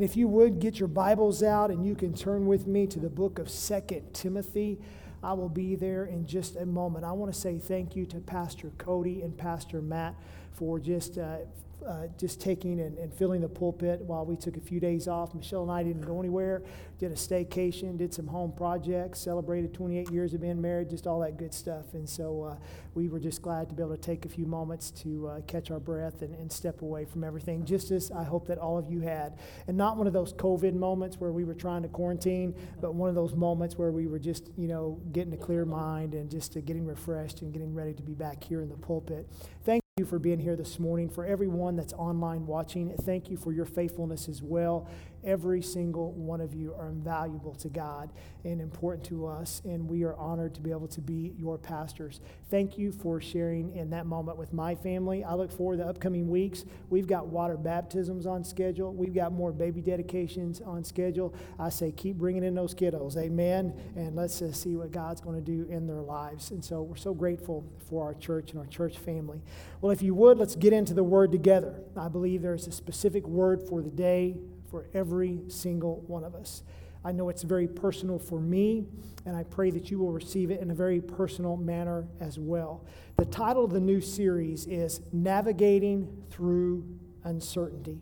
And if you would get your Bibles out and you can turn with me to the book of Second Timothy. I will be there in just a moment. I want to say thank you to Pastor Cody and Pastor Matt for just uh, uh, just taking and, and, filling the pulpit while we took a few days off. Michelle and I didn't go anywhere, did a staycation, did some home projects, celebrated 28 years of being married, just all that good stuff. And so uh, we were just glad to be able to take a few moments to uh, catch our breath and, and, step away from everything, just as I hope that all of you had. And not one of those COVID moments where we were trying to quarantine, but one of those moments where we were just, you know, getting a clear mind and just uh, getting refreshed and getting ready to be back here in the pulpit. Thank for being here this morning. For everyone that's online watching, thank you for your faithfulness as well. Every single one of you are invaluable to God and important to us, and we are honored to be able to be your pastors. Thank you for sharing in that moment with my family. I look forward to the upcoming weeks. We've got water baptisms on schedule, we've got more baby dedications on schedule. I say, keep bringing in those kiddos, amen, and let's uh, see what God's going to do in their lives. And so we're so grateful for our church and our church family. Well, if you would, let's get into the word together. I believe there's a specific word for the day for every single one of us. I know it's very personal for me, and I pray that you will receive it in a very personal manner as well. The title of the new series is Navigating Through Uncertainty.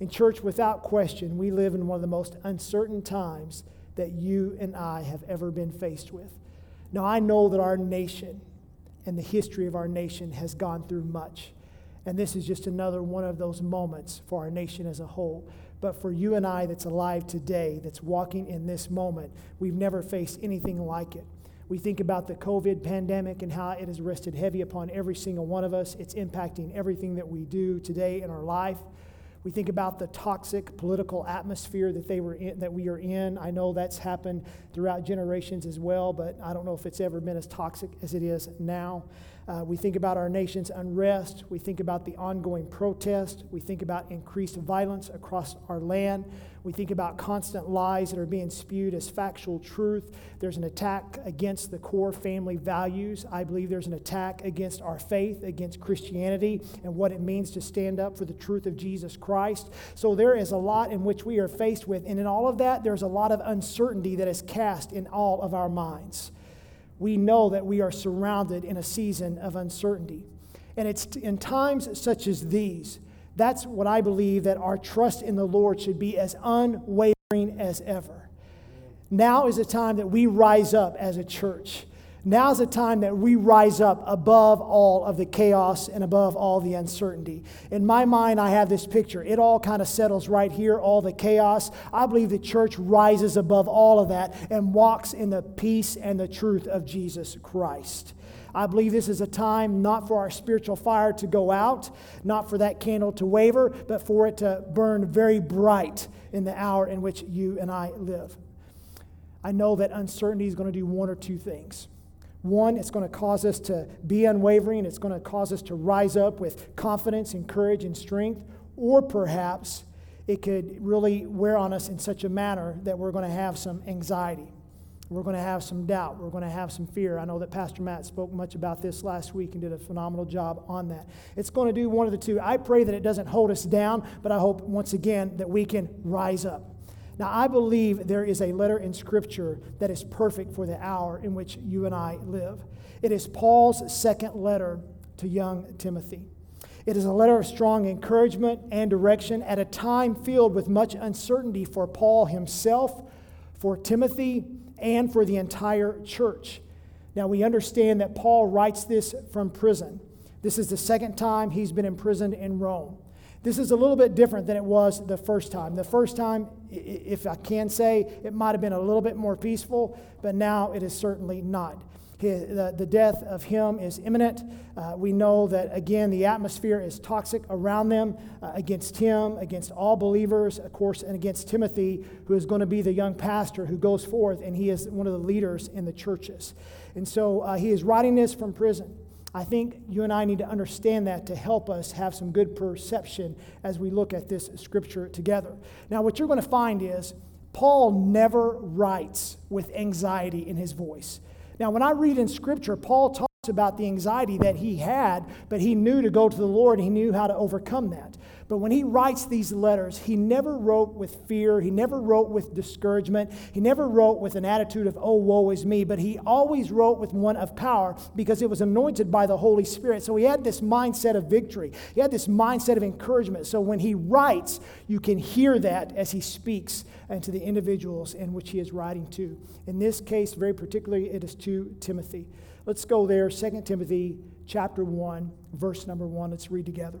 In church, without question, we live in one of the most uncertain times that you and I have ever been faced with. Now, I know that our nation and the history of our nation has gone through much. And this is just another one of those moments for our nation as a whole. But for you and I that's alive today, that's walking in this moment, we've never faced anything like it. We think about the COVID pandemic and how it has rested heavy upon every single one of us. It's impacting everything that we do today in our life. We think about the toxic political atmosphere that they were in, that we are in. I know that's happened throughout generations as well, but I don't know if it's ever been as toxic as it is now. Uh, we think about our nation's unrest. We think about the ongoing protest. We think about increased violence across our land. We think about constant lies that are being spewed as factual truth. There's an attack against the core family values. I believe there's an attack against our faith, against Christianity, and what it means to stand up for the truth of Jesus Christ. So there is a lot in which we are faced with. And in all of that, there's a lot of uncertainty that is cast in all of our minds we know that we are surrounded in a season of uncertainty. And it's in times such as these, that's what I believe that our trust in the Lord should be as unwavering as ever. Now is the time that we rise up as a church Now's the time that we rise up above all of the chaos and above all the uncertainty. In my mind, I have this picture. It all kind of settles right here, all the chaos. I believe the church rises above all of that and walks in the peace and the truth of Jesus Christ. I believe this is a time not for our spiritual fire to go out, not for that candle to waver, but for it to burn very bright in the hour in which you and I live. I know that uncertainty is going to do one or two things. One, it's going to cause us to be unwavering. It's going to cause us to rise up with confidence and courage and strength. Or perhaps it could really wear on us in such a manner that we're going to have some anxiety. We're going to have some doubt. We're going to have some fear. I know that Pastor Matt spoke much about this last week and did a phenomenal job on that. It's going to do one of the two. I pray that it doesn't hold us down, but I hope once again that we can rise up. Now, I believe there is a letter in Scripture that is perfect for the hour in which you and I live. It is Paul's second letter to young Timothy. It is a letter of strong encouragement and direction at a time filled with much uncertainty for Paul himself, for Timothy, and for the entire church. Now, we understand that Paul writes this from prison. This is the second time he's been imprisoned in Rome. This is a little bit different than it was the first time. The first time, if I can say, it might have been a little bit more peaceful, but now it is certainly not. The, the, death of him is imminent. Uh, we know that, again, the atmosphere is toxic around them, uh, against him, against all believers, of course, and against Timothy, who is going to be the young pastor who goes forth, and he is one of the leaders in the churches. And so uh, he is writing this from prison. I think you and I need to understand that to help us have some good perception as we look at this scripture together. Now, what you're going to find is Paul never writes with anxiety in his voice. Now, when I read in scripture, Paul talks about the anxiety that he had, but he knew to go to the Lord he knew how to overcome that. But when he writes these letters, he never wrote with fear. He never wrote with discouragement. He never wrote with an attitude of, oh, woe is me. But he always wrote with one of power because it was anointed by the Holy Spirit. So he had this mindset of victory. He had this mindset of encouragement. So when he writes, you can hear that as he speaks and to the individuals in which he is writing to. In this case, very particularly, it is to Timothy. Let's go there, 2 Timothy chapter 1, verse number 1. Let's read together.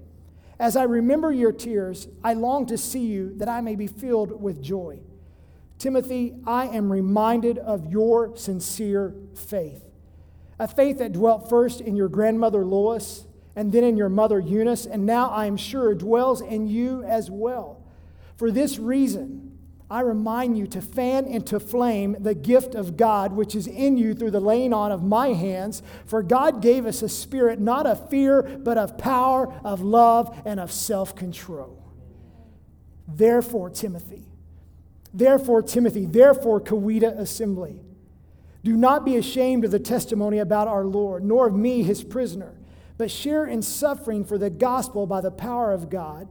As I remember your tears, I long to see you that I may be filled with joy. Timothy, I am reminded of your sincere faith, a faith that dwelt first in your grandmother Lois and then in your mother Eunice, and now I am sure dwells in you as well. For this reason, I remind you to fan into flame the gift of God which is in you through the laying on of my hands. For God gave us a spirit not of fear, but of power, of love, and of self control. Therefore, Timothy, Therefore, Timothy, therefore, Coweta Assembly, do not be ashamed of the testimony about our Lord, nor of me, his prisoner, but share in suffering for the gospel by the power of God,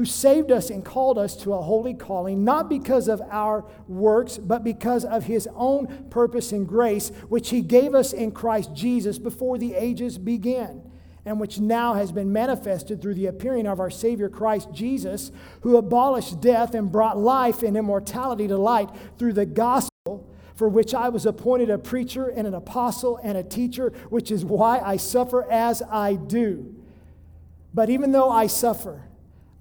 who saved us and called us to a holy calling, not because of our works, but because of his own purpose and grace, which he gave us in Christ Jesus before the ages began and which now has been manifested through the appearing of our Savior Christ Jesus, who abolished death and brought life and immortality to light through the gospel, for which I was appointed a preacher and an apostle and a teacher, which is why I suffer as I do. But even though I suffer,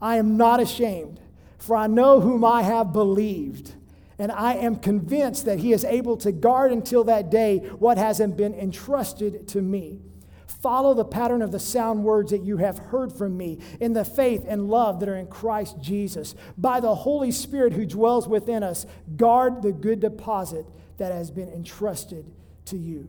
I am not ashamed, for I know whom I have believed. And I am convinced that he is able to guard until that day what hasn't been entrusted to me. Follow the pattern of the sound words that you have heard from me in the faith and love that are in Christ Jesus. By the Holy Spirit who dwells within us, guard the good deposit that has been entrusted to you.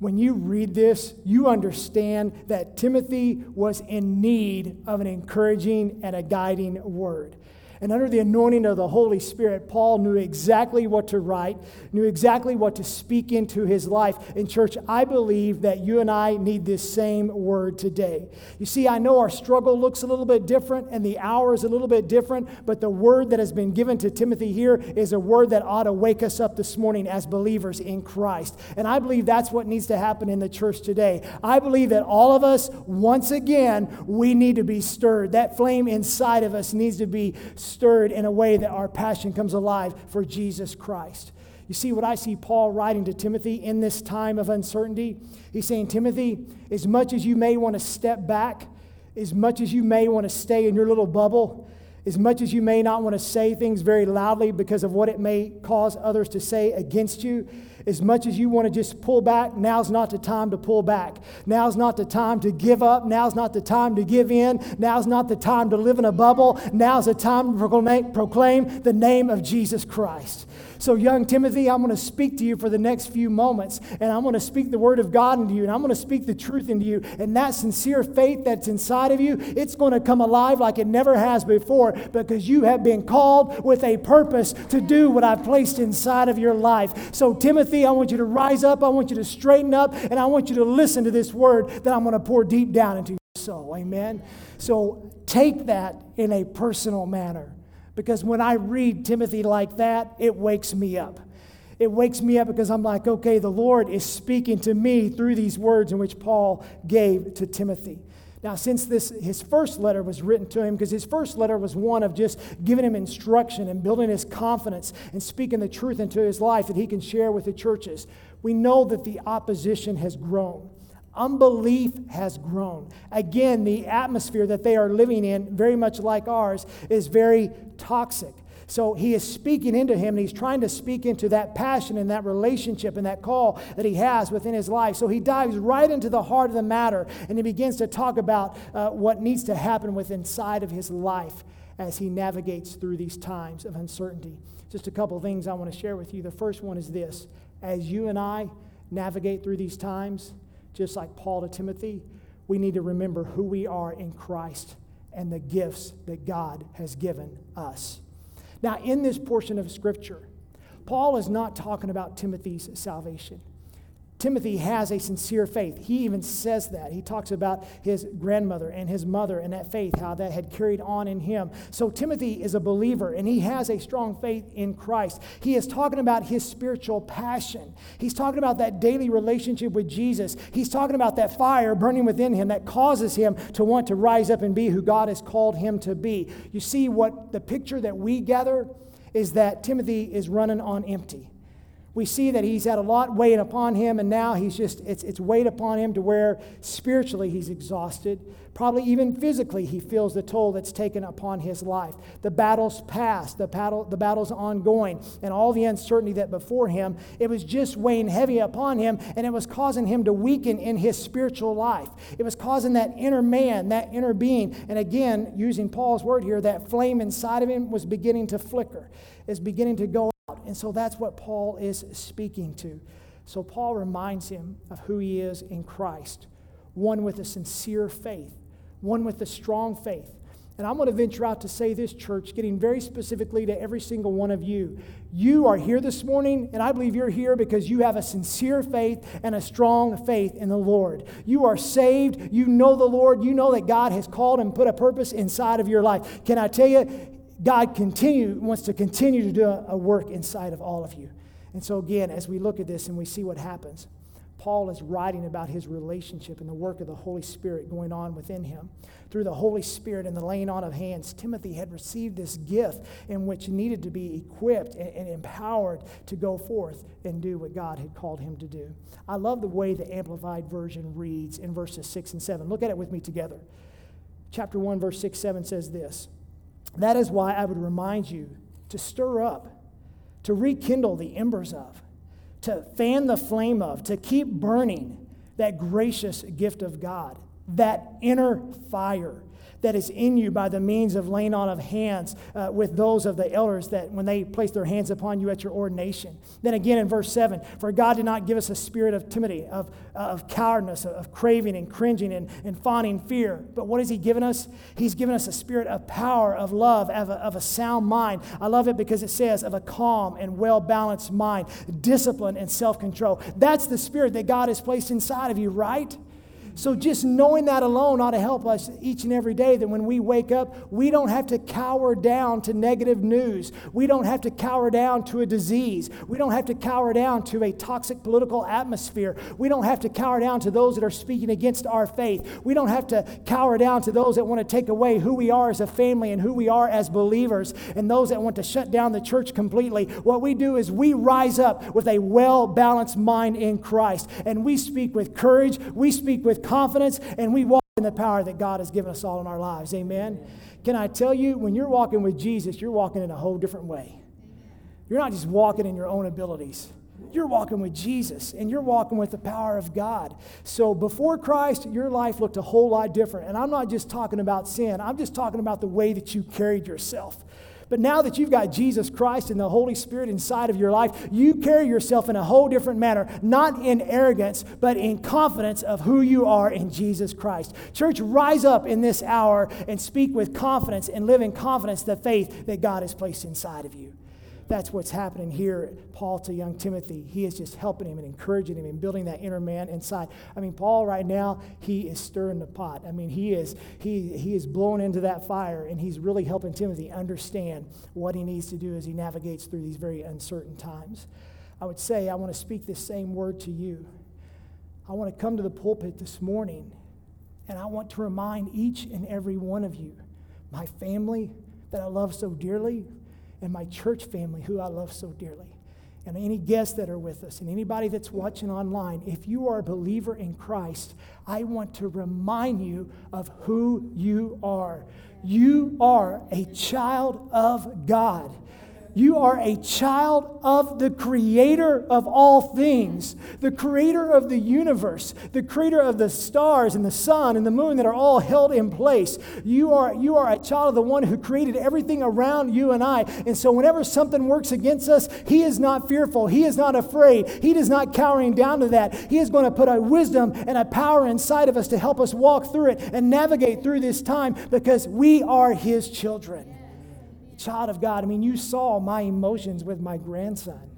When you read this, you understand that Timothy was in need of an encouraging and a guiding word. And under the anointing of the Holy Spirit, Paul knew exactly what to write, knew exactly what to speak into his life. In church, I believe that you and I need this same word today. You see, I know our struggle looks a little bit different and the hour is a little bit different, but the word that has been given to Timothy here is a word that ought to wake us up this morning as believers in Christ. And I believe that's what needs to happen in the church today. I believe that all of us, once again, we need to be stirred. That flame inside of us needs to be stirred in a way that our passion comes alive for Jesus Christ. You see what I see Paul writing to Timothy in this time of uncertainty? He's saying, Timothy, as much as you may want to step back, as much as you may want to stay in your little bubble, as much as you may not want to say things very loudly because of what it may cause others to say against you, as much as you want to just pull back, now's not the time to pull back. Now's not the time to give up. Now's not the time to give in. Now's not the time to live in a bubble. Now's the time to proclaim the name of Jesus Christ. So, young Timothy, I'm going to speak to you for the next few moments, and I'm going to speak the word of God into you, and I'm going to speak the truth into you. And that sincere faith that's inside of you, it's going to come alive like it never has before because you have been called with a purpose to do what I've placed inside of your life. So, Timothy, I want you to rise up, I want you to straighten up, and I want you to listen to this word that I'm going to pour deep down into your soul. Amen. So, take that in a personal manner. Because when I read Timothy like that, it wakes me up. It wakes me up because I'm like, okay, the Lord is speaking to me through these words in which Paul gave to Timothy. Now, since this his first letter was written to him, because his first letter was one of just giving him instruction and building his confidence and speaking the truth into his life that he can share with the churches, we know that the opposition has grown. Unbelief has grown. Again, the atmosphere that they are living in, very much like ours, is very toxic. So he is speaking into him and he's trying to speak into that passion and that relationship and that call that he has within his life. So he dives right into the heart of the matter and he begins to talk about uh, what needs to happen within inside of his life. as he navigates through these times of uncertainty. Just a couple things I want to share with you. The first one is this as you and I navigate through these times, just like Paul to Timothy, we need to remember who we are in Christ and the gifts that God has given us. Now, in this portion of Scripture, Paul is not talking about Timothy's salvation. Timothy has a sincere faith. He even says that. He talks about his grandmother and his mother and that faith, how that had carried on in him. So Timothy is a believer and he has a strong faith in Christ. He is talking about his spiritual passion. He's talking about that daily relationship with Jesus. He's talking about that fire burning within him that causes him to want to rise up and be who God has called him to be. You see, what the picture that we gather is that Timothy is running on empty we see that he's had a lot weighed upon him, and now he's just, it's, it's weighed upon him to where spiritually he's exhausted. Probably even physically, he feels the toll that's taken upon his life. The battle's past, the, battle, the battle's ongoing, and all the uncertainty that before him, it was just weighing heavy upon him, and it was causing him to weaken in his spiritual life. It was causing that inner man, that inner being, and again, using Paul's word here, that flame inside of him was beginning to flicker, is beginning to go and so that's what Paul is speaking to. So Paul reminds him of who he is in Christ one with a sincere faith, one with a strong faith. And I'm going to venture out to say this, church, getting very specifically to every single one of you. You are here this morning, and I believe you're here because you have a sincere faith and a strong faith in the Lord. You are saved. You know the Lord. You know that God has called and put a purpose inside of your life. Can I tell you, God continue, wants to continue to do a, work inside of all of you. And so, again, as we look at this and we see what happens, Paul is writing about his relationship and the work of the Holy Spirit going on within him. Through the Holy Spirit and the laying on of hands, Timothy had received this gift in which he needed to be equipped and, and, empowered to go forth and do what God had called him to do. I love the way the Amplified Version reads in verses 6 and 7. Look at it with me together. Chapter 1, verse 6 7 says this. That is why I would remind you to stir up, to rekindle the embers of, to fan the flame of, to keep burning that gracious gift of God, that inner fire that is in you by the means of laying on of hands uh, with those of the elders that when they place their hands upon you at your ordination. Then again in verse 7 For God did not give us a spirit of timidity, of, uh, of cowardness, of, of craving and cringing and, and fawning fear. But what has He given us? He's given us a spirit of power, of love, of a, of a sound mind. I love it because it says of a calm and well balanced mind, discipline and self control. That's the spirit that God has placed inside of you, right? So just knowing that alone ought to help us each and every day that when we wake up, we don't have to cower down to negative news. We don't have to cower down to a disease. We don't have to cower down to a toxic political atmosphere. We don't have to cower down to those that are speaking against our faith. We don't have to cower down to those that want to take away who we are as a family and who we are as believers and those that want to shut down the church completely. What we do is we rise up with a well balanced mind in Christ and we speak with courage. We speak with confidence and we walk in the power that God has given us all in our lives. Amen. Can I tell you, when you're walking with Jesus, you're walking in a whole different way. You're not just walking in your own abilities. You're walking with Jesus and you're walking with the power of God. So before Christ, your life looked a whole lot different. And I'm not just talking about sin, I'm just talking about the way that you carried yourself. But now that you've got Jesus Christ and the Holy Spirit inside of your life, you carry yourself in a whole different manner, not in arrogance, but in confidence of who you are in Jesus Christ. Church, rise up in this hour and speak with confidence and live in confidence the faith that God has placed inside of you that's what's happening here, Paul to young Timothy. He is just helping him and encouraging him and building that inner man inside. I mean, Paul right now, he is stirring the pot. I mean, he is he he is blowing into that fire and he's really helping Timothy understand what he needs to do as he navigates through these very uncertain times. I would say I want to speak this same word to you. I want to come to the pulpit this morning and I want to remind each and every one of you, my family that I love so dearly, and my church family, who I love so dearly, and any guests that are with us, and anybody that's watching online, if you are a believer in Christ, I want to remind you of who you are. You are a child of God. You are a child of the creator of all things, the creator of the universe, the creator of the stars and the sun and the moon that are all held in place. You are, you are a child of the one who created everything around you and I. And so whenever something works against us, he is not fearful. He is not afraid. He is not cowering down to that. He is going to put a wisdom and a power inside of us to help us walk through it and navigate through this time because we are his children child of God. I mean, you saw my emotions with my grandson.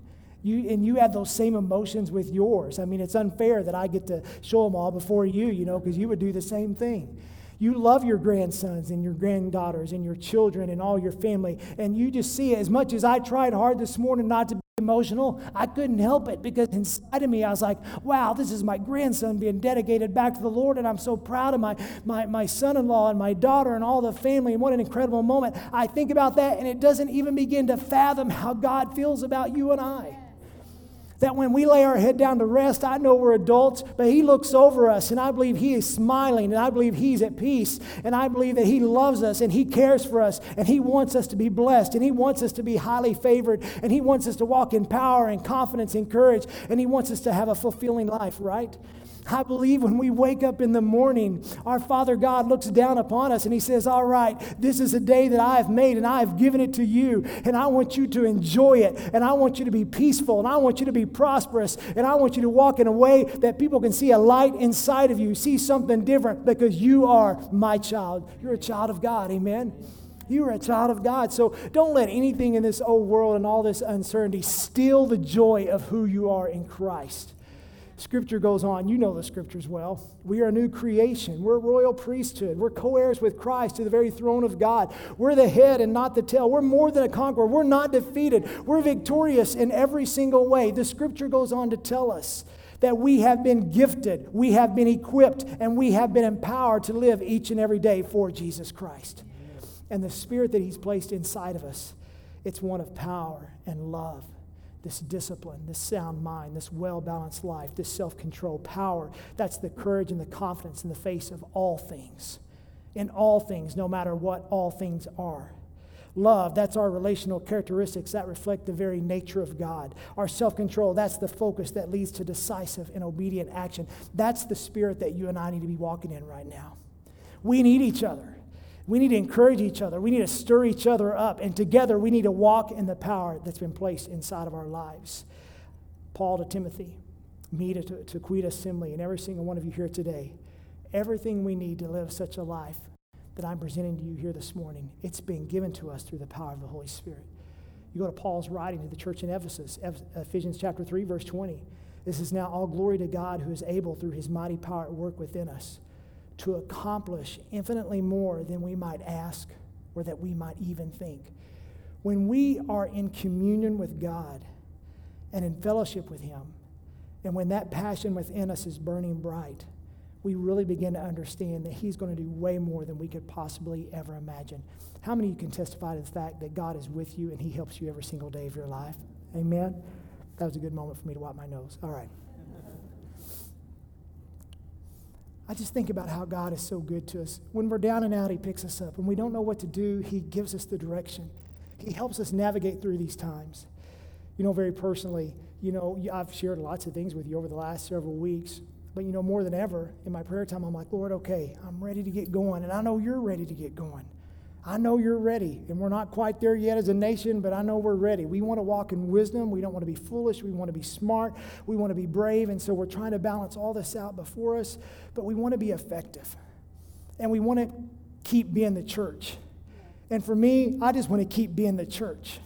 You, and you had those same emotions with yours. I mean, it's unfair that I get to show them all before you, you know, because you would do the same thing. You love your grandsons and your granddaughters and your children and all your family. And you just see it. As much as I tried hard this morning not to be emotional. I couldn't help it because inside of me, I was like, wow, this is my grandson being dedicated back to the Lord, and I'm so proud of my, my, my son in law and my daughter and all the family, and what an incredible moment. I think about that, and it doesn't even begin to fathom how God feels about you and I that when we lay our head down to rest, I know we're adults, but He looks over us, and I believe He is smiling, and I believe He's at peace, and I believe that He loves us, and He cares for us, and He wants us to be blessed, and He wants us to be highly favored, and He wants us to walk in power and confidence and courage, and He wants us to have a fulfilling life, right? I believe when we wake up in the morning, our Father God looks down upon us and He says, All right, this is a day that I have made and I have given it to you. And I want you to enjoy it. And I want you to be peaceful. And I want you to be prosperous. And I want you to walk in a way that people can see a light inside of you, see something different because you are my child. You're a child of God. Amen. You are a child of God. So don't let anything in this old world and all this uncertainty steal the joy of who you are in Christ. Scripture goes on. You know the scriptures well. We are a new creation. We're a royal priesthood. We're co heirs with Christ to the very throne of God. We're the head and not the tail. We're more than a conqueror. We're not defeated. We're victorious in every single way. The scripture goes on to tell us that we have been gifted, we have been equipped, and we have been empowered to live each and every day for Jesus Christ. And the spirit that He's placed inside of us, it's one of power and love this discipline, this sound mind, this well balanced life, this self control, power. That's the courage and the confidence in the face of all things. In all things, no matter what all things are. Love, that's our relational characteristics that reflect the very nature of God. Our self control, that's the focus that leads to decisive and obedient action. That's the spirit that you and I need to be walking in right now. We need each other. We need to encourage each other. We need to stir each other up. And together, we need to walk in the power that's been placed inside of our lives. Paul to Timothy, me to, to, to Coweta Assembly, and every single one of you here today, everything we need to live such a life that I'm presenting to you here this morning, it's been given to us through the power of the Holy Spirit. You go to Paul's writing to the church in Ephesus, Ephesians chapter 3, verse 20. This is now all glory to God who is able through his mighty power at work within us to accomplish infinitely more than we might ask or that we might even think. When we are in communion with God and in fellowship with Him, and when that passion within us is burning bright, we really begin to understand that He's going to do way more than we could possibly ever imagine. How many of you can testify to the fact that God is with you and He helps you every single day of your life? Amen? That was a good moment for me to wipe my nose. All right. I just think about how God is so good to us. When we're down and out, He picks us up. When we don't know what to do, He gives us the direction. He helps us navigate through these times. You know, very personally, you know, I've shared lots of things with you over the last several weeks. But, you know, more than ever, in my prayer time, I'm like, Lord, okay, I'm ready to get going. And I know you're ready to get going. I know you're ready, and we're not quite there yet as a nation, but I know we're ready. We want to walk in wisdom. We don't want to be foolish. We want to be smart. We want to be brave. And so we're trying to balance all this out before us, but we want to be effective. And we want to keep being the church. And for me, I just want to keep being the church.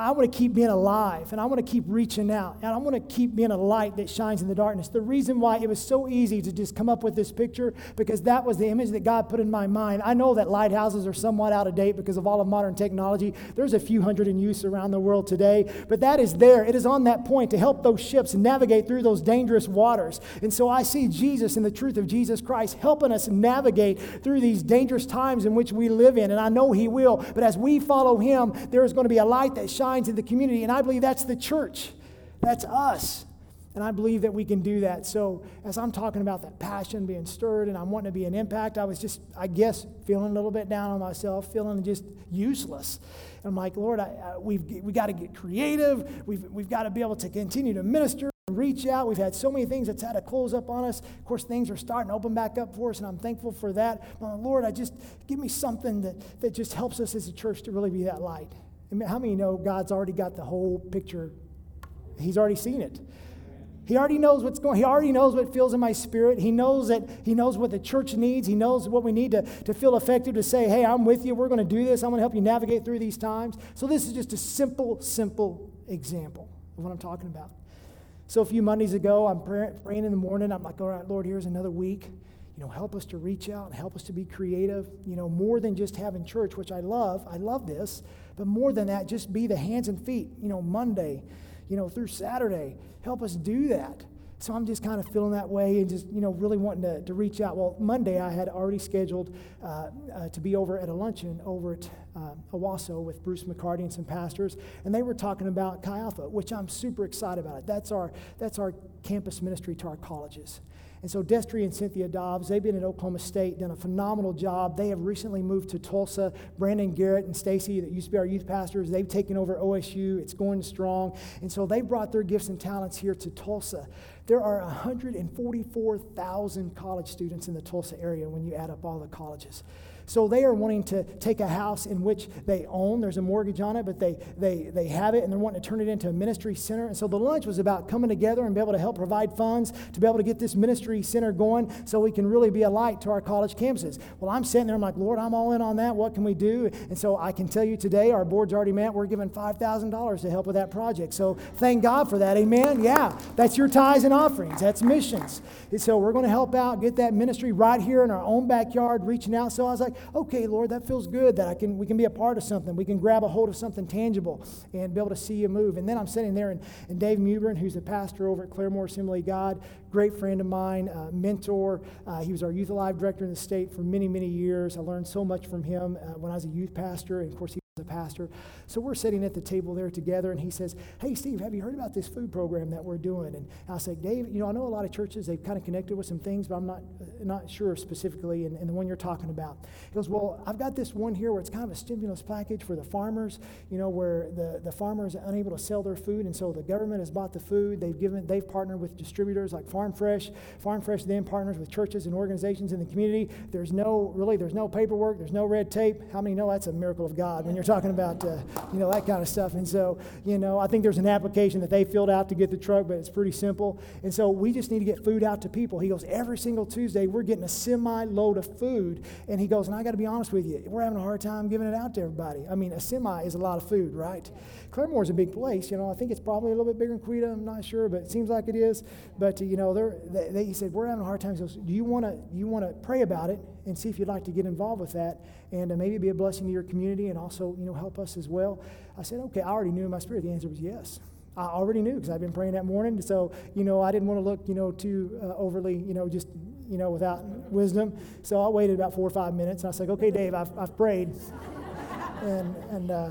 I want to keep being alive and I want to keep reaching out and I want to keep being a light that shines in the darkness. The reason why it was so easy to just come up with this picture because that was the image that God put in my mind. I know that lighthouses are somewhat out of date because of all of modern technology. There's a few hundred in use around the world today, but that is there. It is on that point to help those ships navigate through those dangerous waters. And so I see Jesus and the truth of Jesus Christ helping us navigate through these dangerous times in which we live in. And I know He will, but as we follow Him, there is going to be a light that shines in the community. And I believe that's the church. That's us. And I believe that we can do that. So, as I'm talking about that passion being stirred and I'm wanting to be an impact, I was just, I guess, feeling a little bit down on myself, feeling just useless. And I'm like, Lord, I, I, we've, we got to get creative. We've, we've got to be able to continue to minister and reach out. We've had so many things that's had to close up on us. Of course, things are starting to open back up for us, and I'm thankful for that. But Lord, I just give me something that, that just helps us as a church to really be that light. And how many know God's already got the whole picture? He's already seen it. He already knows what's going. He already knows what feels in my spirit. He knows that he knows what the church needs. He knows what we need to, to feel effective to say, hey, I'm with you. We're going to do this. I'm going to help you navigate through these times. So this is just a simple, simple example of what I'm talking about. So a few Mondays ago, I'm praying in the morning. I'm like, all right, Lord, here's another week. You know, help us to reach out and help us to be creative. You know, more than just having church, which I love. I love this. But more than that, just be the hands and feet. You know, Monday, you know, through Saturday. Help us do that. So I'm just kind of feeling that way and just, you know, really wanting to, to reach out. Well, Monday I had already scheduled uh, uh, to be over at a luncheon over at uh, Owasso with Bruce McCarty and some pastors, and they were talking about Chi Alpha, which I'm super excited about. It. That's our, that's our campus ministry to our colleges. And so Destry and Cynthia Dobbs, they've been at Oklahoma State, done a phenomenal job. They have recently moved to Tulsa. Brandon Garrett and Stacy, that used to be our youth pastors, they've taken over OSU. It's going strong. And so they brought their gifts and talents here to Tulsa. There are 144,000 college students in the Tulsa area when you add up all the colleges. So they are wanting to take a house in which they own. There's a mortgage on it, but they, they, they have it and they're wanting to turn it into a ministry center. And so the lunch was about coming together and be able to help provide funds to be able to get this ministry center going so we can really be a light to our college campuses. Well, I'm sitting there, I'm like, Lord, I'm all in on that. What can we do? And so I can tell you today, our board's already met. We're giving $5,000 to help with that project. So thank God for that. Amen. Yeah, that's your tithes and offerings. That's missions. And so we're going to help out, get that ministry right here in our own backyard, reaching out. So I was like, okay, Lord, that feels good that I can, we can be a part of something. We can grab a hold of something tangible and be able to see you move. And then I'm sitting there, and, and Dave Mubrin, who's the pastor over at Claremore Assembly God, great friend of mine, uh, mentor. Uh, he was our Youth Alive director in the state for many, many years. I learned so much from him uh, when I was a youth pastor. And of course, he the pastor. So we're sitting at the table there together, and he says, Hey, Steve, have you heard about this food program that we're doing? And I say, Dave, you know, I know a lot of churches, they've kind of connected with some things, but I'm not, not sure specifically in, in the one you're talking about. He goes, Well, I've got this one here where it's kind of a stimulus package for the farmers, you know, where the, the farmers are unable to sell their food, and so the government has bought the food. They've given, they've partnered with distributors like Farm Fresh. Farm Fresh then partners with churches and organizations in the community. There's no, really, there's no paperwork, there's no red tape. How many know that's a miracle of God when you're talking about, uh, you know, that kind of stuff. And so, you know, I think there's an application that they filled out to get the truck, but it's pretty simple. And so we just need to get food out to people. He goes, every single Tuesday, we're getting a semi load of food. And he goes, and I got to be honest with you, we're having a hard time giving it out to everybody. I mean, a semi is a lot of food, right? Claremore's a big place. You know, I think it's probably a little bit bigger than Coweta. I'm not sure, but it seems like it is. But, you know, they, they, he said, we're having a hard time. He goes, do you want to you want to pray about it and see if you'd like to get involved with that and uh, maybe be a blessing to your community and also, you know, help us as well? I said, okay, I already knew in my spirit. The answer was yes. I already knew because I've been praying that morning. So, you know, I didn't want to look, you know, too uh, overly, you know, just, you know, without wisdom. So I waited about four or five minutes. And I was like, okay, Dave, I've, I've prayed. and and uh,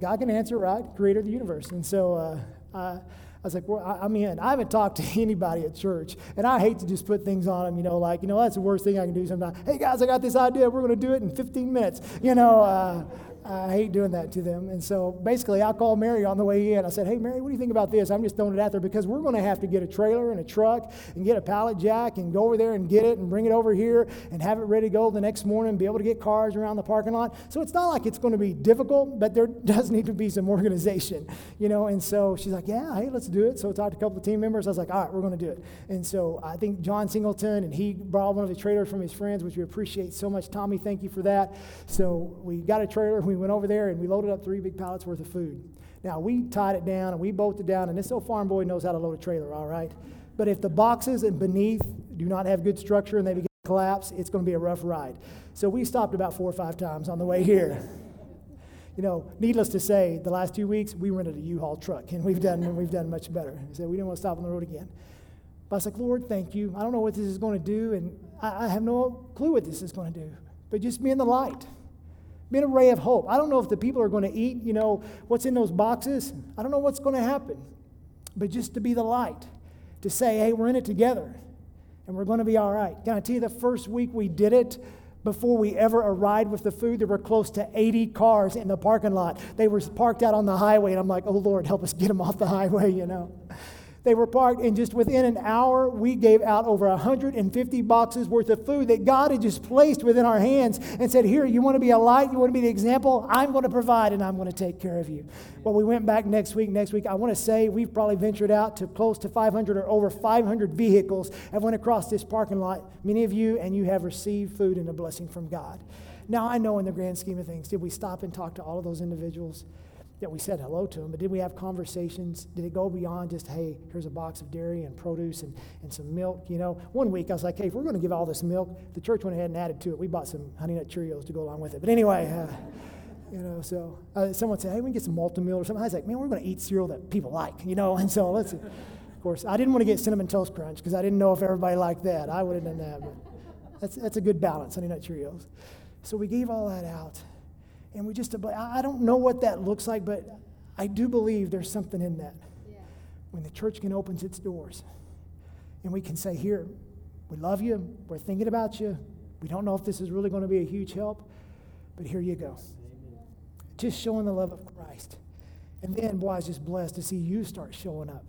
God can answer, right? Creator of the universe. And so uh, I, I was like, well, I, am in. I haven't talked to anybody at church, and I hate to just put things on them, you know, like, you know, that's the worst thing I can do sometimes. Hey, guys, I got this idea. We're going to do it in 15 minutes. You know, uh, I hate doing that to them. And so basically, I called Mary on the way in. I said, Hey, Mary, what do you think about this? I'm just throwing it out there because we're going to have to get a trailer and a truck and get a pallet jack and go over there and get it and bring it over here and have it ready to go the next morning and be able to get cars around the parking lot. So it's not like it's going to be difficult, but there does need to be some organization, you know. And so she's like, Yeah, hey, let's do it. So I talked to a couple of team members. I was like, All right, we're going to do it. And so I think John Singleton and he brought one of the trailers from his friends, which we appreciate so much. Tommy, thank you for that. So we got a trailer. We went over there and we loaded up three big pallets worth of food. Now, we tied it down and we bolted down, and this old farm boy knows how to load a trailer, all right? But if the boxes and beneath do not have good structure and they begin to collapse, it's going to be a rough ride. So we stopped about four or five times on the way here. you know, needless to say, the last two weeks we rented a U-Haul truck, and we've done we've done much better. So we didn't want to stop on the road again. But I was like, Lord, thank you. I don't know what this is going to do, and I, I have no clue what this is going to do. But just be in the light. Be a ray of hope. I don't know if the people are going to eat, you know, what's in those boxes. I don't know what's going to happen. But just to be the light. to say, hey, we're in it together and we're going to be all right. Can I tell you the first week we did it, before we ever arrived with the food, there were close to 80 cars in the parking lot. They were parked out on the highway, and I'm like, oh Lord, help us get them off the highway, you know. They were parked, and just within an hour, we gave out over 150 boxes worth of food that God had just placed within our hands and said, Here, you want to be a light? You want to be the example? I'm going to provide and I'm going to take care of you. Well, we went back next week. Next week, I want to say we've probably ventured out to close to 500 or over 500 vehicles have went across this parking lot. Many of you, and you have received food and a blessing from God. Now, I know in the grand scheme of things, did we stop and talk to all of those individuals? That we said hello to them, but did we have conversations? Did it go beyond just, hey, here's a box of dairy and produce and, and some milk? You know, one week I was like, hey, if we're going to give all this milk, the church went ahead and added to it. We bought some Honey Nut Cheerios to go along with it. But anyway, uh, you know, so uh, someone said, hey, we can get some Malt-O-Meal or something. I was like, man, we're going to eat cereal that people like, you know, and so let's, of course, I didn't want to get Cinnamon Toast Crunch because I didn't know if everybody liked that. I would have done that, but that's, that's a good balance, Honey Nut Cheerios. So we gave all that out. And we just, I don't know what that looks like, but I do believe there's something in that. Yeah. When the church can open its doors and we can say, Here, we love you, we're thinking about you, we don't know if this is really going to be a huge help, but here you go. Amen. Just showing the love of Christ. And then, boy, I was just blessed to see you start showing up.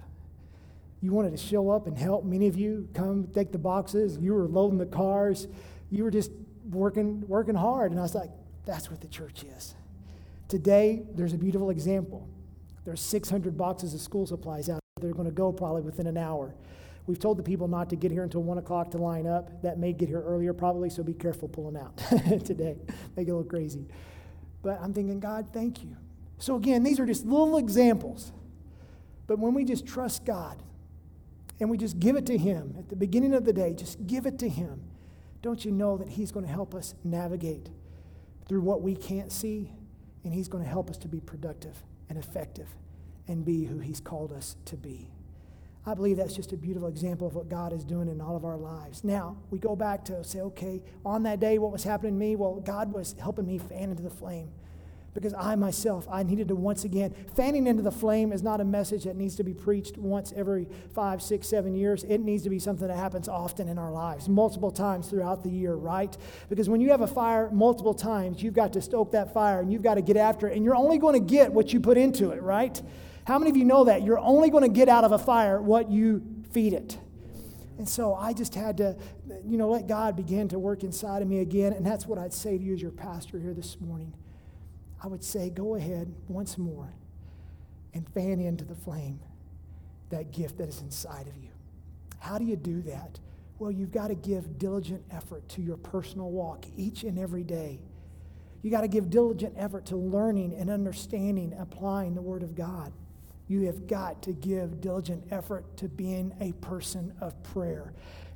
You wanted to show up and help. Many of you come take the boxes. You were loading the cars. You were just working, working hard. And I was like, that's what the church is. Today, there's a beautiful example. There's 600 boxes of school supplies out. They're going to go probably within an hour. We've told the people not to get here until 1 o'clock to line up. That may get here earlier, probably, so be careful pulling out today. Make it a little crazy. But I'm thinking, God, thank you. So, again, these are just little examples. But when we just trust God and we just give it to Him at the beginning of the day, just give it to Him, don't you know that He's going to help us navigate through what we can't see and He's going to help us to be productive and effective and be who He's called us to be. I believe that's just a beautiful example of what God is doing in all of our lives. Now, we go back to say, okay, on that day, what was happening to me? Well, God was helping me fan into the flame because I myself, I needed to once again, fanning into the flame is not a message that needs to be preached once every five, six, seven years. It needs to be something that happens often in our lives, multiple times throughout the year, right? Because when you have a fire multiple times, you've got to stoke that fire and you've got to get after it, and you're only going to get what you put into it, right? How many of you know that? You're only going to get out of a fire what you feed it. And so I just had to, you know, let God begin to work inside of me again. And that's what I'd say to you as your pastor here this morning. I would say, go ahead once more and fan into the flame that gift that is inside of you. How do you do that? Well, you've got to give diligent effort to your personal walk each and every day. You got to give diligent effort to learning and understanding, applying the Word of God. You have got to give diligent effort to being a person of prayer.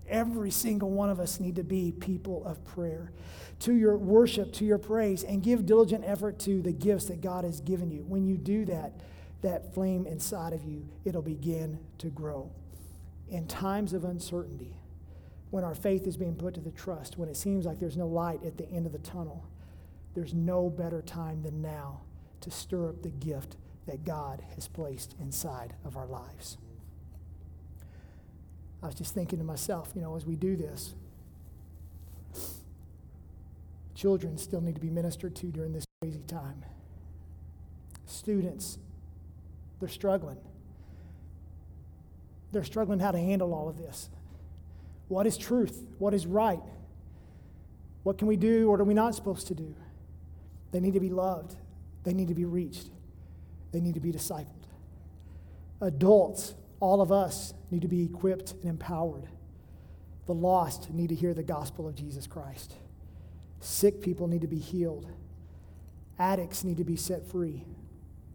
Every single one of us need to be people of prayer. To your worship, to your praise, and give diligent effort to the gifts that God has given you. When you do that, that flame inside of you, it'll begin to grow. In times of uncertainty, when our faith is being put to the trust, when it seems like there's no light at the end of the tunnel, there's no better time than now to stir up the gift that God has placed inside of our lives. I was just thinking to myself, you know, as we do this, children still need to be ministered to during this crazy time. Students, they're struggling. They're struggling how to handle all of this. What is truth? What is right? What can we do or are we not supposed to do? They need to be loved. They need to be reached. They need to be discipled. Adults, all of us need to be equipped and empowered. The lost need to hear the gospel of Jesus Christ. Sick people need to be healed. Addicts need to be set free.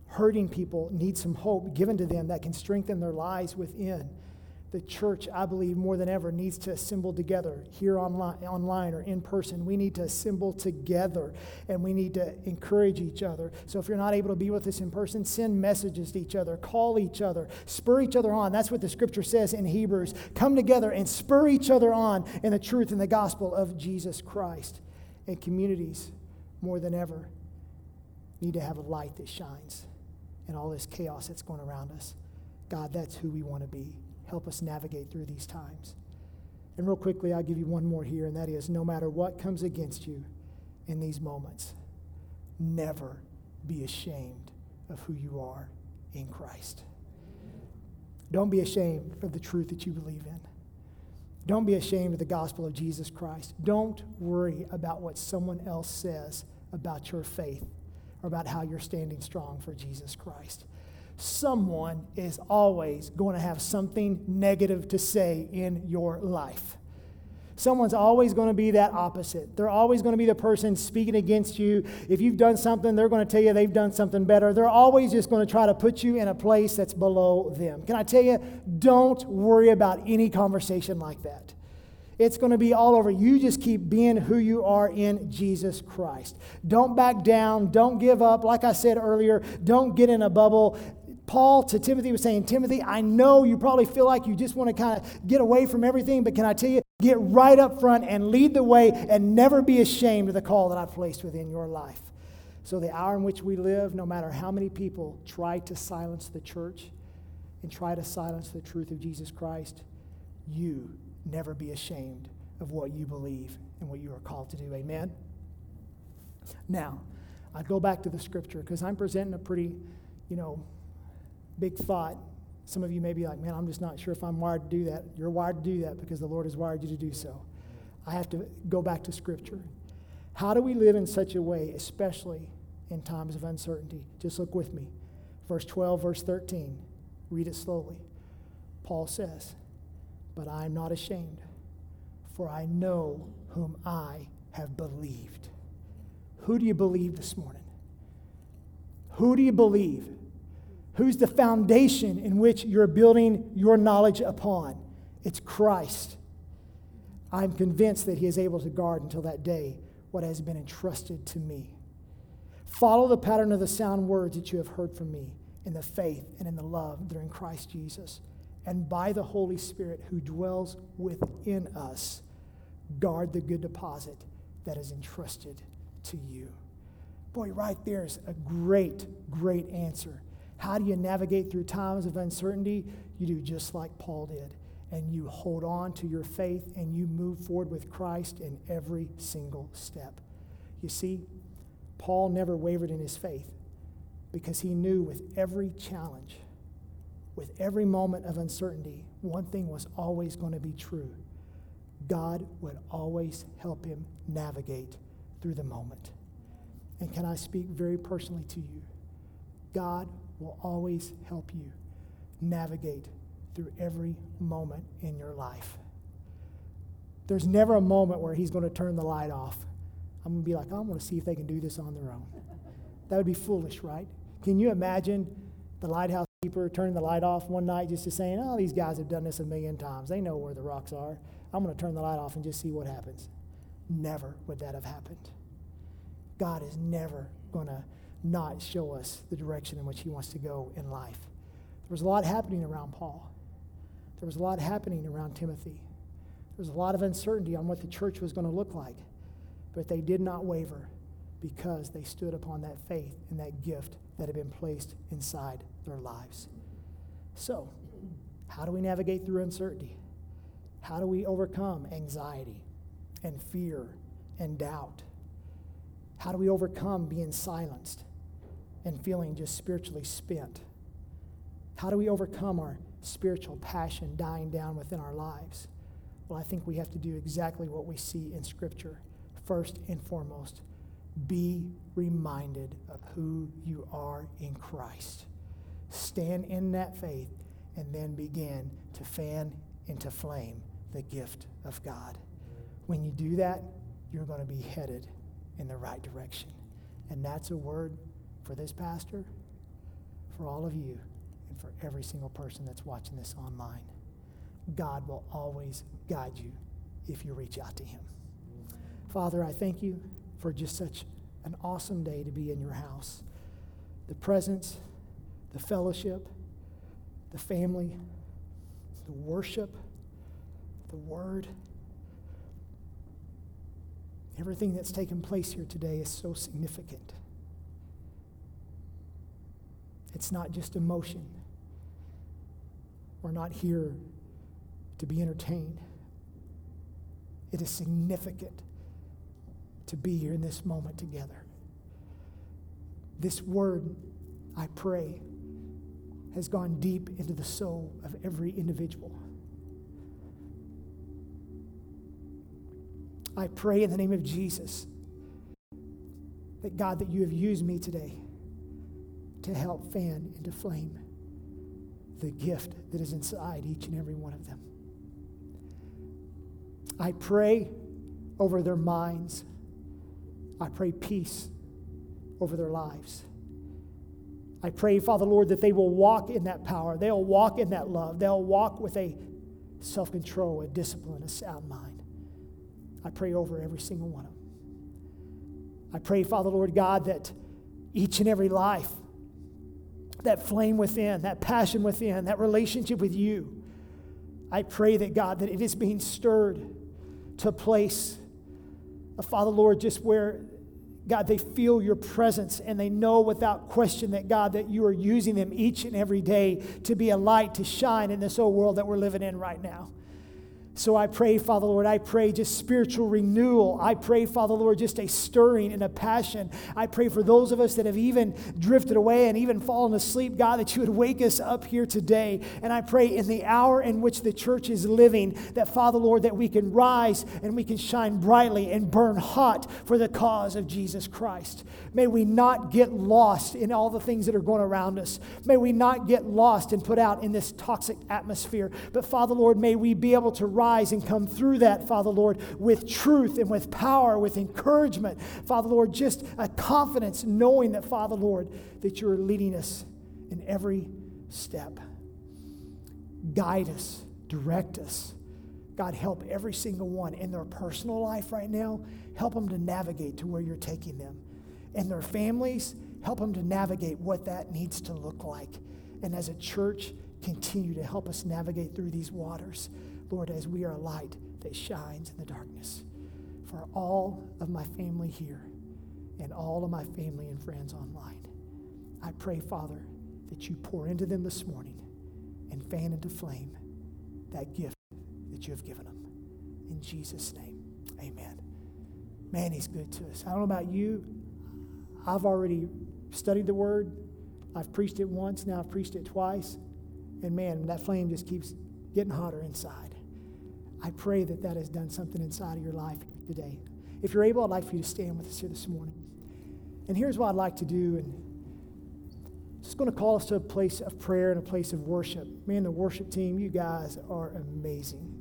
Hurting people need some hope given to them that can strengthen their lives within the church, I believe, more than ever, needs to assemble together here online, online or in person. We need to assemble together and we need to encourage each other. So if you're not able to be with us in person, send messages to each other, call each other, spur each other on. That's what the scripture says in Hebrews. Come together and spur each other on in the truth and the gospel of Jesus Christ. And communities, more than ever, need to have a light that shines in all this chaos that's going around us. God, that's who we want to be. Help us navigate through these times. And real quickly, I'll give you one more here, and that is no matter what comes against you in these moments, never be ashamed of who you are in Christ. Don't be ashamed of the truth that you believe in. Don't be ashamed of the gospel of Jesus Christ. Don't worry about what someone else says about your faith or about how you're standing strong for Jesus Christ. Someone is always going to have something negative to say in your life. Someone's always going to be that opposite. They're always going to be the person speaking against you. If you've done something, they're going to tell you they've done something better. They're always just going to try to put you in a place that's below them. Can I tell you, don't worry about any conversation like that. It's going to be all over. You just keep being who you are in Jesus Christ. Don't back down. Don't give up. Like I said earlier, don't get in a bubble. Paul to Timothy was saying, Timothy, I know you probably feel like you just want to kind of get away from everything, but can I tell you, get right up front and lead the way and never be ashamed of the call that I've placed within your life. So, the hour in which we live, no matter how many people try to silence the church and try to silence the truth of Jesus Christ, you never be ashamed of what you believe and what you are called to do. Amen? Now, I go back to the scripture because I'm presenting a pretty, you know, big thought. Some of you may be like, man, I'm just not sure if I'm wired to do that. You're wired to do that because the Lord has wired you to do so. I have to go back to Scripture. How do we live in such a way, especially in times of uncertainty? Just look with me. Verse 12, verse 13. Read it slowly. Paul says, But I am not ashamed, for I know whom I have believed. Who do you believe this morning? Who do you believe? Who's the foundation in which you're building your knowledge upon? It's Christ. I'm convinced that He is able to guard until that day what has been entrusted to me. Follow the pattern of the sound words that you have heard from me in the faith and in the love that are in Christ Jesus. And by the Holy Spirit who dwells within us, guard the good deposit that is entrusted to you. Boy, right there is a great, great answer how do you navigate through times of uncertainty? You do just like Paul did. And you hold on to your faith and you move forward with Christ in every single step. You see, Paul never wavered in his faith because he knew with every challenge, with every moment of uncertainty, one thing was always going to be true God would always help him navigate through the moment. And can I speak very personally to you? God will always help you navigate through every moment in your life. There's never a moment where He's going to turn the light off. I'm going to be like, I'm going to see if they can do this on their own. That would be foolish, right? Can you imagine the lighthouse keeper turning the light off one night just to saying, oh, these guys have done this a million times. They know where the rocks are. I'm going to turn the light off and just see what happens. Never would that have happened. God is never going to not show us the direction in which he wants to go in life. There was a lot happening around Paul. There was a lot happening around Timothy. There was a lot of uncertainty on what the church was going to look like. But they did not waver because they stood upon that faith and that gift that had been placed inside their lives. So, how do we navigate through uncertainty? How do we overcome anxiety and fear and doubt? How do we overcome being silenced? And feeling just spiritually spent? How do we overcome our spiritual passion dying down within our lives? Well, I think we have to do exactly what we see in Scripture. First and foremost, be reminded of who you are in Christ. Stand in that faith and then begin to fan into flame the gift of God. When you do that, you're going to be headed in the right direction. And that's a word for this pastor, for all of you, and for every single person that's watching this online. God will always guide you if you reach out to Him. Father, I thank you for just such an awesome day to be in your house. The presence, the fellowship, the family, the worship, the word. Everything that's taken place here today is so significant. It's not just emotion. We're not here to be entertained. It is significant to be here in this moment together. This word, I pray, has gone deep into the soul of every individual. I pray in the name of Jesus that God, that you have used me today to help fan into flame the gift that is inside each and every one of them. I pray over their minds. I pray peace over their lives. I pray, Father Lord, that they will walk in that power. They'll walk in that love. They'll walk with a self control, a discipline, a sound mind. I pray over every single one of them. I pray, Father Lord God, that each and every life, that flame within, that passion within, that relationship with you, I pray that God, that it is being stirred to a place, Father Lord, just where God, they feel your presence and they know without question that, God, that you are using them each and every day to be a light to shine in this old world that we're living in right now. So I pray, Father Lord, I pray just spiritual renewal. I pray, Father Lord, just a stirring and a passion. I pray for those of us that have even drifted away and even fallen asleep, God, that you would wake us up here today. And I pray in the hour in which the church is living, that, Father Lord, that we can rise and we can shine brightly and burn hot for the cause of Jesus Christ. May we not get lost in all the things that are going around us. May we not get lost and put out in this toxic atmosphere. But, Father Lord, may we be able to rise and come through that, Father Lord, with truth and with power, with encouragement. Father Lord, just a confidence knowing that, Father Lord, that you're leading us in every step. Guide us, direct us. God, help every single one in their personal life right now. Help them to navigate to where you're taking them. And their families, help them to navigate what that needs to look like. And as a church, continue to help us navigate through these waters. Lord, as we are a light that shines in the darkness. For all of my family here and all of my family and friends online, I pray, Father, that you pour into them this morning and fan into flame that gift that you have given them. In Jesus' name, amen. Man, he's good to us. I don't know about you. I've already studied the word. I've preached it once, now I've preached it twice. And man, that flame just keeps getting hotter inside. I pray that that has done something inside of your life today. If you're able, I'd like for you to stand with us here this morning. And here's what I'd like to do. And just going to call us to a place of prayer and a place of worship. Man, the worship team, you guys are amazing.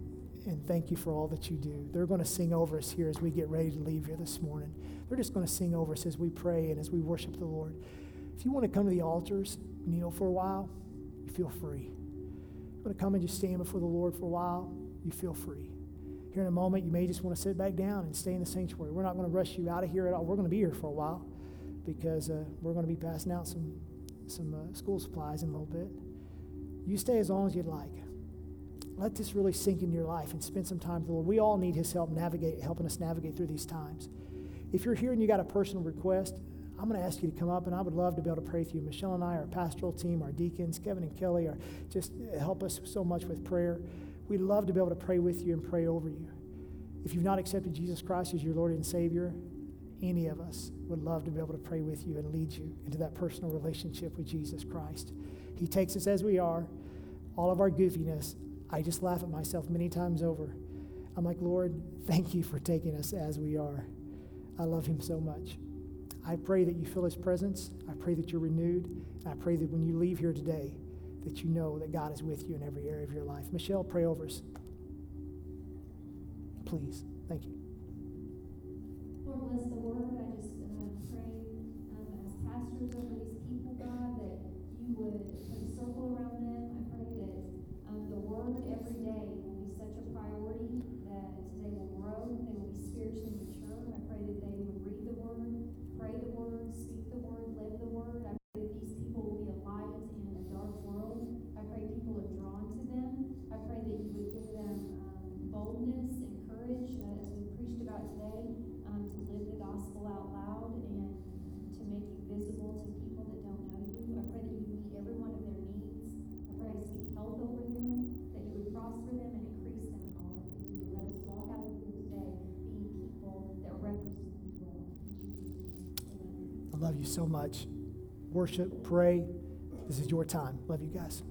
And thank you for all that you do. They're going to sing over us here as we get ready to leave here this morning. They're just going to sing over us as we pray and as we worship the Lord. If you want to come to the altars, kneel for a while, you feel free. You want to come and just stand before the Lord for a while, you feel free. Here in a moment, you may just want to sit back down and stay in the sanctuary. We're not going to rush you out of here at all. We're going to be here for a while because uh, we're going to be passing out some, some uh, school supplies in a little bit. You stay as long as you'd like. Let this really sink into your life and spend some time with the Lord. We all need His help navigate, helping us navigate through these times. If you're here and you got a personal request, I'm going to ask you to come up, and I would love to be able to pray for you. Michelle and I, our pastoral team, our deacons, Kevin and Kelly, are just help us so much with prayer. We'd love to be able to pray with you and pray over you. If you've not accepted Jesus Christ as your Lord and Savior, any of us would love to be able to pray with you and lead you into that personal relationship with Jesus Christ. He takes us as we are, all of our goofiness. I just laugh at myself many times over. I'm like, Lord, thank you for taking us as we are. I love him so much. I pray that you feel his presence. I pray that you're renewed. I pray that when you leave here today, that you know that God is with you in every area of your life. Michelle, pray over us. Please. Thank you. Lord, bless the word. I just uh, pray um, as pastors over these people, God, that you would put a circle around you so much. Worship, pray. This is your time. Love you guys.